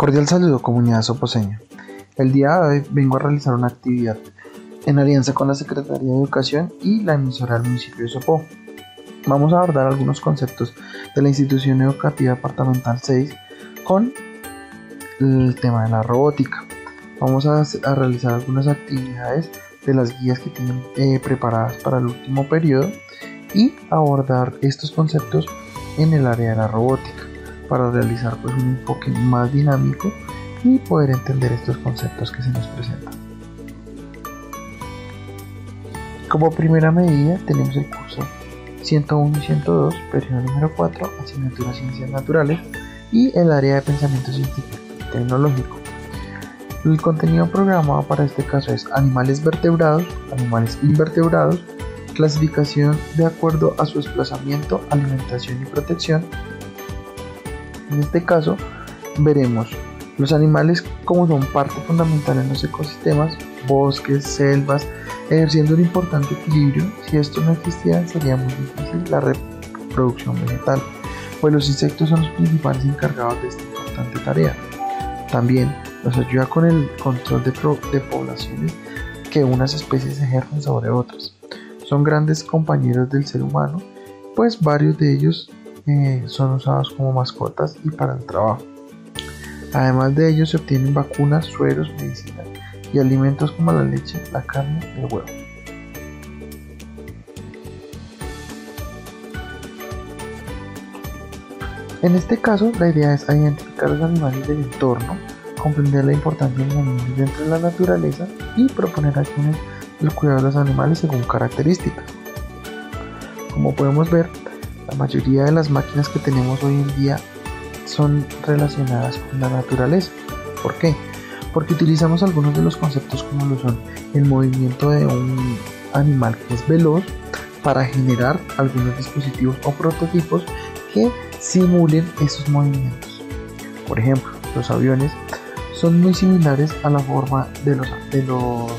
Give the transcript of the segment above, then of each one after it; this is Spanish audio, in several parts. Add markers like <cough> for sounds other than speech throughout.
Cordial saludo comunidad soposeña. El día de hoy vengo a realizar una actividad en alianza con la Secretaría de Educación y la emisora del municipio de Sopó. Vamos a abordar algunos conceptos de la institución educativa departamental 6 con el tema de la robótica. Vamos a, realizar algunas actividades de las guías que tienen eh, preparadas para el último periodo y abordar estos conceptos en el área de la robótica para realizar pues, un enfoque más dinámico y poder entender estos conceptos que se nos presentan. Como primera medida tenemos el curso 101 y 102, periodo número 4, asignatura Ciencias Naturales y el área de pensamiento científico y tecnológico. El contenido programado para este caso es animales vertebrados, animales invertebrados, clasificación de acuerdo a su desplazamiento, alimentación y protección, en este caso, veremos los animales como son parte fundamental en los ecosistemas, bosques, selvas, ejerciendo un importante equilibrio. Si esto no existiera, sería muy difícil la reproducción vegetal, pues los insectos son los principales encargados de esta importante tarea. También nos ayuda con el control de, de poblaciones que unas especies ejercen sobre otras. Son grandes compañeros del ser humano, pues varios de ellos son usados como mascotas y para el trabajo. Además de ellos se obtienen vacunas, sueros, medicinas y alimentos como la leche, la carne y el huevo. En este caso, la idea es identificar los animales del entorno, comprender la importancia de los animales dentro de la naturaleza y proponer acciones del cuidado de los animales según características. Como podemos ver, la mayoría de las máquinas que tenemos hoy en día son relacionadas con la naturaleza. ¿Por qué? Porque utilizamos algunos de los conceptos como lo son el movimiento de un animal que es veloz para generar algunos dispositivos o prototipos que simulen esos movimientos. Por ejemplo, los aviones son muy similares a la forma de los, de los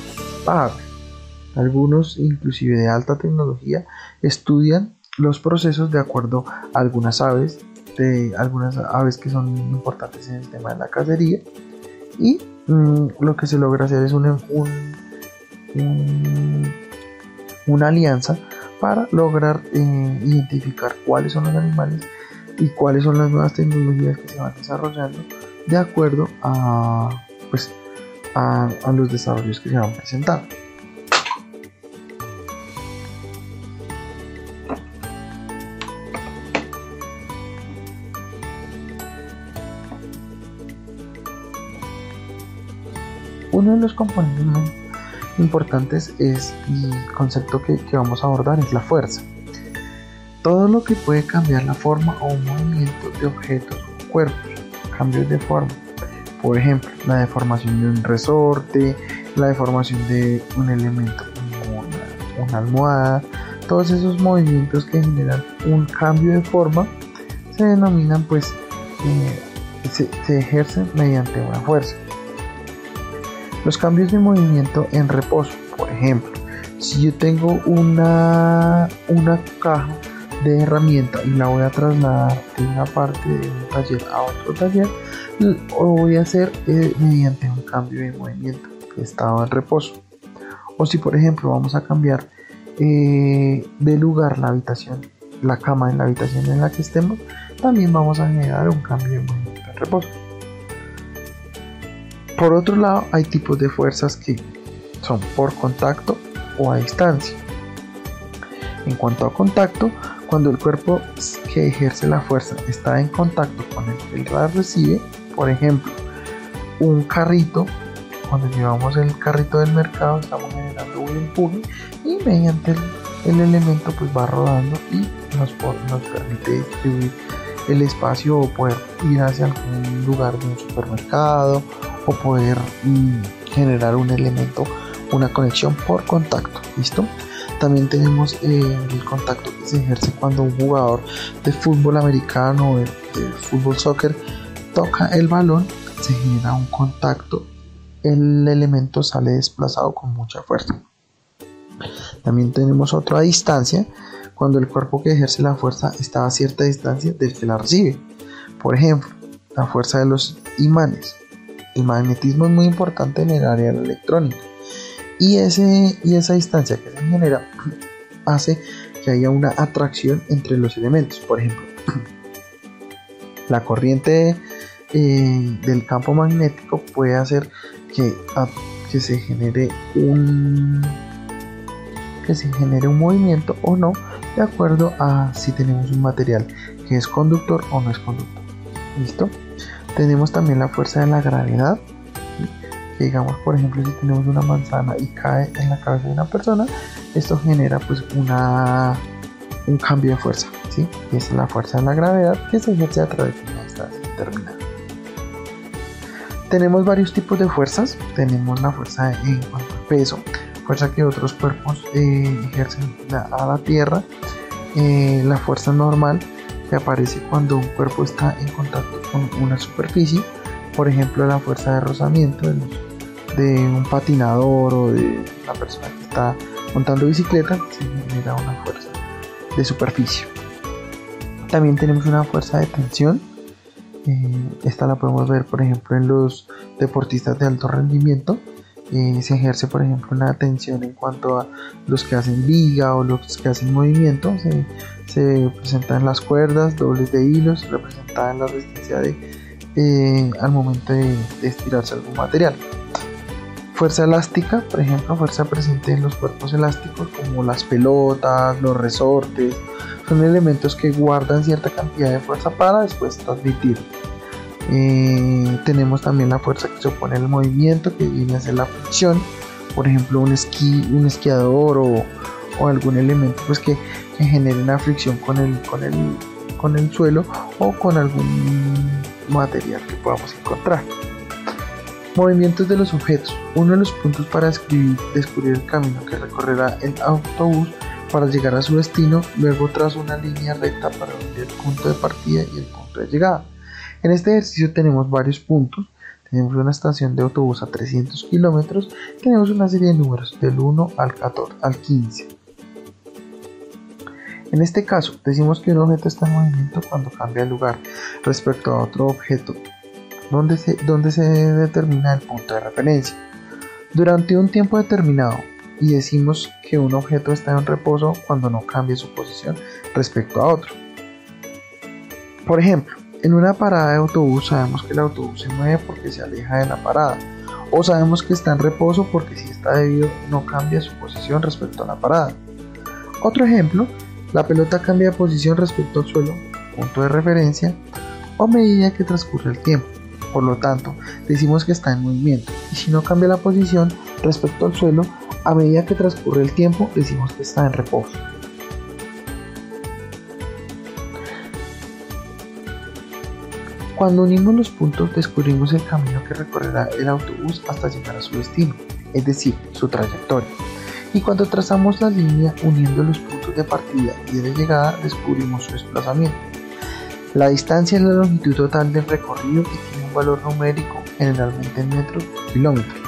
Algunos, inclusive de alta tecnología, estudian los procesos de acuerdo a algunas aves, de algunas aves que son importantes en el tema de la cacería y mm, lo que se logra hacer es un, una alianza para lograr eh, identificar cuáles son los animales y cuáles son las nuevas tecnologías que se van desarrollando de acuerdo a, pues, a, a los desarrollos que se van presentando. Uno de los componentes más importantes es el concepto que, vamos a abordar es la fuerza. Todo lo que puede cambiar la forma o movimiento de objetos o cuerpos, cambios de forma. Por ejemplo, la deformación de un resorte, la deformación de un elemento como una, almohada, todos esos movimientos que generan un cambio de forma se denominan pues eh, se ejercen mediante una fuerza. Los cambios de movimiento en reposo, por ejemplo, si yo tengo una, una caja de herramienta y la voy a trasladar de una parte de un taller a otro taller, lo voy a hacer eh, mediante un cambio de movimiento que estaba en reposo. O si por ejemplo vamos a cambiar eh, de lugar la habitación, la cama en la habitación en la que estemos, también vamos a generar un cambio de movimiento en reposo. Por otro lado, hay tipos de fuerzas que son por contacto o a distancia. En cuanto a contacto, cuando el cuerpo que ejerce la fuerza está en contacto con el que el recibe, por ejemplo, un carrito, cuando llevamos el carrito del mercado estamos generando un empuje y mediante el, elemento pues va rodando y nos, nos permite distribuir el espacio o poder ir hacia algún lugar de un supermercado o poder mm, generar un elemento, una conexión por contacto. ¿Listo? También tenemos eh, el contacto que se ejerce cuando un jugador de fútbol americano o de, fútbol soccer toca el balón, se genera un contacto, el elemento sale desplazado con mucha fuerza. También tenemos otra distancia, cuando el cuerpo que ejerce la fuerza está a cierta distancia del que la recibe. Por ejemplo, la fuerza de los imanes. El magnetismo es muy importante en el área electrónica. Y, ese, y esa distancia que se genera <clears throat> hace que haya una atracción entre los elementos. Por ejemplo, <clears throat> la corriente eh, del campo magnético puede hacer que, que se genere un que se genere un movimiento o no de acuerdo a si tenemos un material que es conductor o no es conductor listo tenemos también la fuerza de la gravedad que digamos por ejemplo si tenemos una manzana y cae en la cabeza de una persona esto genera pues una un cambio de fuerza ¿sí? y esa es la fuerza de la gravedad que se ejerce a través de una distancia determinada tenemos varios tipos de fuerzas. Tenemos la fuerza en cuanto al peso, fuerza que otros cuerpos eh, ejercen a la Tierra. Eh, la fuerza normal que aparece cuando un cuerpo está en contacto una superficie. Por ejemplo, la fuerza de rozamiento de, un patinador o de una persona que está montando bicicleta se genera una fuerza de superficie. También tenemos una fuerza de tensión eh, esta la podemos ver, por ejemplo, en los deportistas de alto rendimiento. Se ejerce, por ejemplo, una tensión en cuanto a los que hacen viga o los que hacen movimiento. Se, se presentan las cuerdas, dobles de hilos, representada en la resistencia eh, al momento de, de estirarse algún material. Fuerza elástica, por ejemplo, fuerza presente en los cuerpos elásticos como las pelotas, los resortes, son elementos que guardan cierta cantidad de fuerza para después transmitir. Eh, tenemos también la fuerza que se opone al movimiento, que viene a ser la fricción. Por ejemplo, un esquí, un esquiador o, algún elemento pues, que, genere una fricción con el, con, el, con el suelo o con algún material que podamos encontrar. Movimientos de los objetos. Uno de los puntos para descubrir, descubrir el camino que recorrerá el autobús para llegar a su destino, luego trazo una línea recta para unir el punto de partida y el punto de llegada. En este ejercicio tenemos varios puntos, tenemos una estación de autobús a 300 kilómetros, tenemos una serie de números del 1 al 14, al 15. En este caso, decimos que un objeto está en movimiento cuando cambia de lugar respecto a otro objeto, donde se, donde se determina el punto de referencia. Durante un tiempo determinado, y decimos que un objeto está en reposo cuando no cambia su posición respecto a otro. Por ejemplo, en una parada de autobús sabemos que el autobús se mueve porque se aleja de la parada, o sabemos que está en reposo porque si está debido no cambia su posición respecto a la parada. Otro ejemplo, la pelota cambia de posición respecto al suelo, punto de referencia, o medida que transcurre el tiempo. Por lo tanto, decimos que está en movimiento y si no cambia la posición respecto al suelo, a medida que transcurre el tiempo decimos que está en reposo. Cuando unimos los puntos descubrimos el camino que recorrerá el autobús hasta llegar a su destino, es decir, su trayectoria. Y cuando trazamos la línea uniendo los puntos de partida y de llegada descubrimos su desplazamiento. La distancia es la longitud total del recorrido y tiene un valor numérico generalmente en metros kilómetros.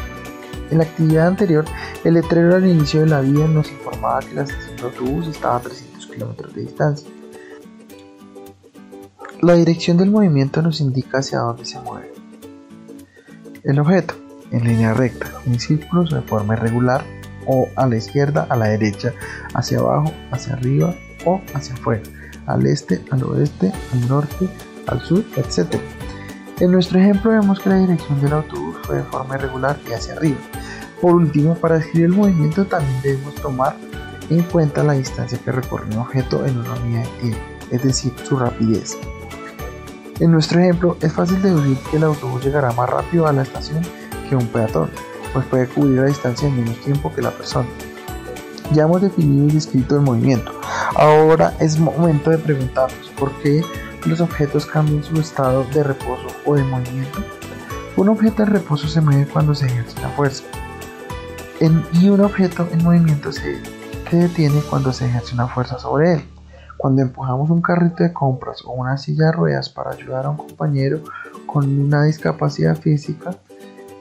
En la actividad anterior, el letrero al inicio de la vía nos informaba que la estación de autobús estaba a 300 kilómetros de distancia. La dirección del movimiento nos indica hacia dónde se mueve. El objeto, en línea recta, en círculos de forma irregular, o a la izquierda, a la derecha, hacia abajo, hacia arriba o hacia afuera, al este, al oeste, al norte, al sur, etc. En nuestro ejemplo vemos que la dirección del autobús fue de forma irregular y hacia arriba. Por último, para describir el movimiento también debemos tomar en cuenta la distancia que recorre un objeto en una unidad de tiempo, es decir, su rapidez. En nuestro ejemplo, es fácil deducir que el autobús llegará más rápido a la estación que un peatón, pues puede cubrir la distancia en menos tiempo que la persona. Ya hemos definido y descrito el movimiento. Ahora es momento de preguntarnos por qué los objetos cambian su estado de reposo o de movimiento. Un objeto en reposo se mueve cuando se ejerce la fuerza y un objeto en movimiento se, detiene cuando se ejerce una fuerza sobre él. Cuando empujamos un carrito de compras o una silla de ruedas para ayudar a un compañero con una discapacidad física,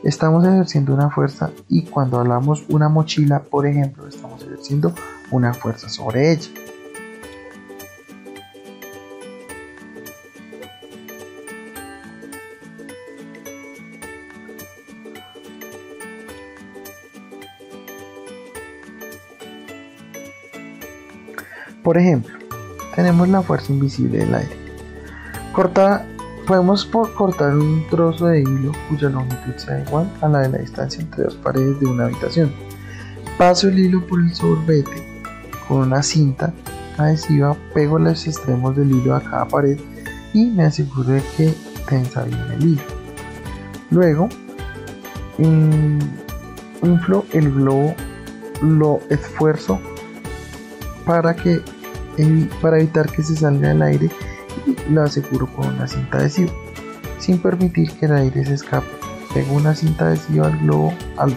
estamos ejerciendo una fuerza y cuando hablamos una mochila, por ejemplo, estamos ejerciendo una fuerza sobre ella. Por ejemplo, tenemos la fuerza invisible del aire. Corta, podemos cortar un trozo de hilo cuya longitud sea igual a la de la distancia entre dos paredes de una habitación. Paso el hilo por el sorbete con una cinta adhesiva, pego los extremos del hilo a cada pared y me aseguro de que tensa bien el hilo. Luego, inflo el globo, lo esfuerzo para, que, para evitar que se salga el aire lo aseguro con una cinta adhesiva, sin permitir que el aire se escape. Pego una cinta adhesiva al globo al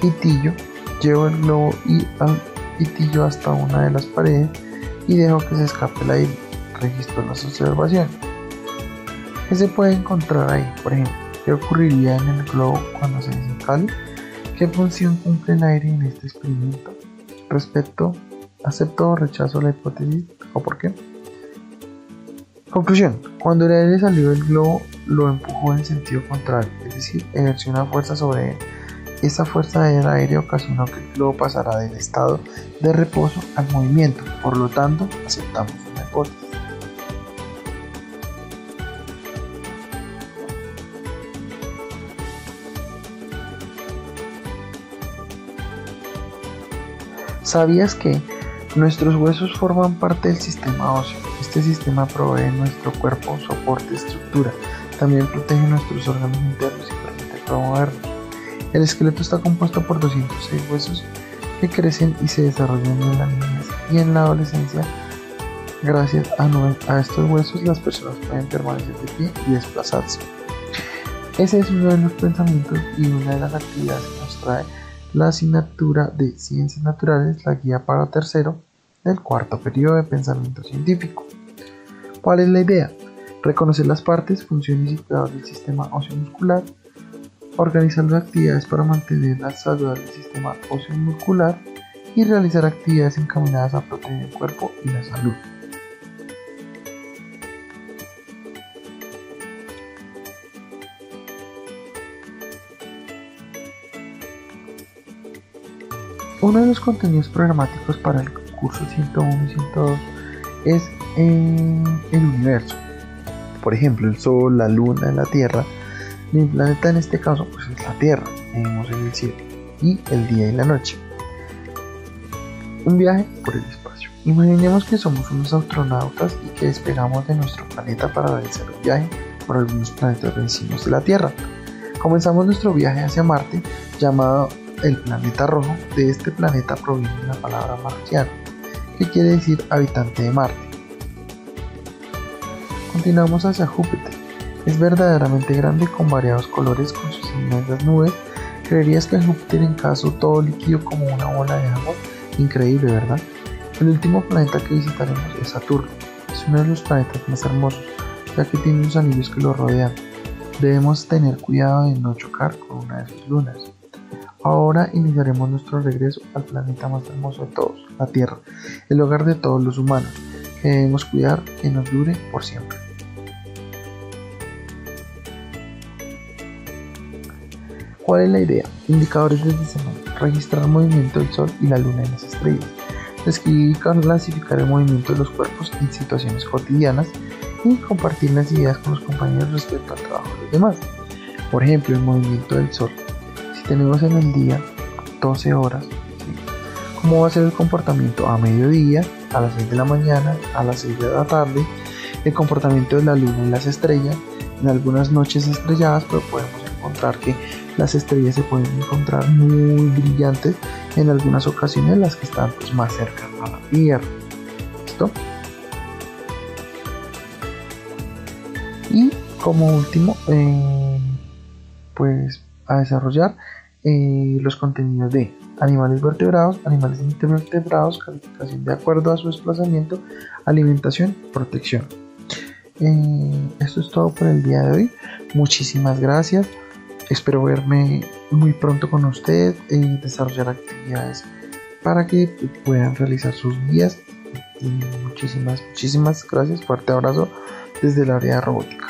pitillo, llevo el globo y al pitillo hasta una de las paredes y dejo que se escape el aire. Registro las observaciones. ¿Qué se puede encontrar ahí? Por ejemplo, ¿qué ocurriría en el globo cuando se desencale? ¿Qué función cumple el aire en este experimento? Respecto, acepto o rechazo la hipótesis o por qué. Conclusión. Cuando el aire salió del globo, lo empujó en sentido contrario, es decir, ejerció una fuerza sobre él. Esta fuerza del aire ocasionó que el globo pasara del estado de reposo al movimiento, por lo tanto, aceptamos una hipótesis. ¿Sabías que nuestros huesos forman parte del sistema óseo? Este sistema provee nuestro cuerpo soporte, estructura, también protege nuestros órganos internos y permite promoverlos. El esqueleto está compuesto por 206 huesos que crecen y se desarrollan en la niñez y en la adolescencia. Gracias a, a estos huesos las personas pueden permanecer de pie y desplazarse. Ese es uno de los pensamientos y una de las actividades que nos trae la asignatura de Ciencias Naturales, la guía para tercero del cuarto periodo de pensamiento científico. ¿Cuál es la idea? Reconocer las partes, funciones y cuidados del sistema óseo muscular, organizar las actividades para mantener la salud del sistema óseo muscular y realizar actividades encaminadas a proteger el cuerpo y la salud. Uno de los contenidos programáticos para el curso 101 y 102 es el universo. Por ejemplo, el Sol, la Luna, la Tierra. Mi planeta en este caso pues es la Tierra, en el cielo, y el día y la noche. Un viaje por el espacio. Imaginemos que somos unos astronautas y que despegamos de nuestro planeta para realizar un viaje por algunos planetas vecinos de la Tierra. Comenzamos nuestro viaje hacia Marte, llamado el planeta rojo, de este planeta proviene la palabra marciano, que quiere decir habitante de Marte. Continuamos hacia Júpiter. Es verdaderamente grande con variados colores con sus inmensas nubes. Creerías que Júpiter en caso todo líquido como una bola de agua. Increíble, ¿verdad? El último planeta que visitaremos es Saturno. Es uno de los planetas más hermosos, ya que tiene unos anillos que lo rodean. Debemos tener cuidado de no chocar con una de sus lunas. Ahora iniciaremos nuestro regreso al planeta más hermoso de todos, la Tierra, el hogar de todos los humanos, que debemos cuidar que nos dure por siempre. ¿Cuál es la idea? Indicadores de diseño. Registrar el movimiento del Sol y la Luna en las estrellas. Describir y clasificar el movimiento de los cuerpos en situaciones cotidianas y compartir las ideas con los compañeros respecto al trabajo de los demás. Por ejemplo, el movimiento del Sol tenemos en el día 12 horas, ¿cómo va a ser el comportamiento a mediodía, a las 6 de la mañana, a las 6 de la tarde, el comportamiento de la luna y las estrellas, en algunas noches estrelladas, pero podemos encontrar que las estrellas se pueden encontrar muy brillantes en algunas ocasiones las que están pues, más cerca a la Tierra. ¿Listo? Y como último, eh, pues a desarrollar eh, los contenidos de animales vertebrados, animales invertebrados, calificación de acuerdo a su desplazamiento, alimentación, protección. Eh, esto es todo por el día de hoy. Muchísimas gracias. Espero verme muy pronto con ustedes y desarrollar actividades para que puedan realizar sus guías. Muchísimas, muchísimas gracias. Fuerte abrazo desde el área de robótica.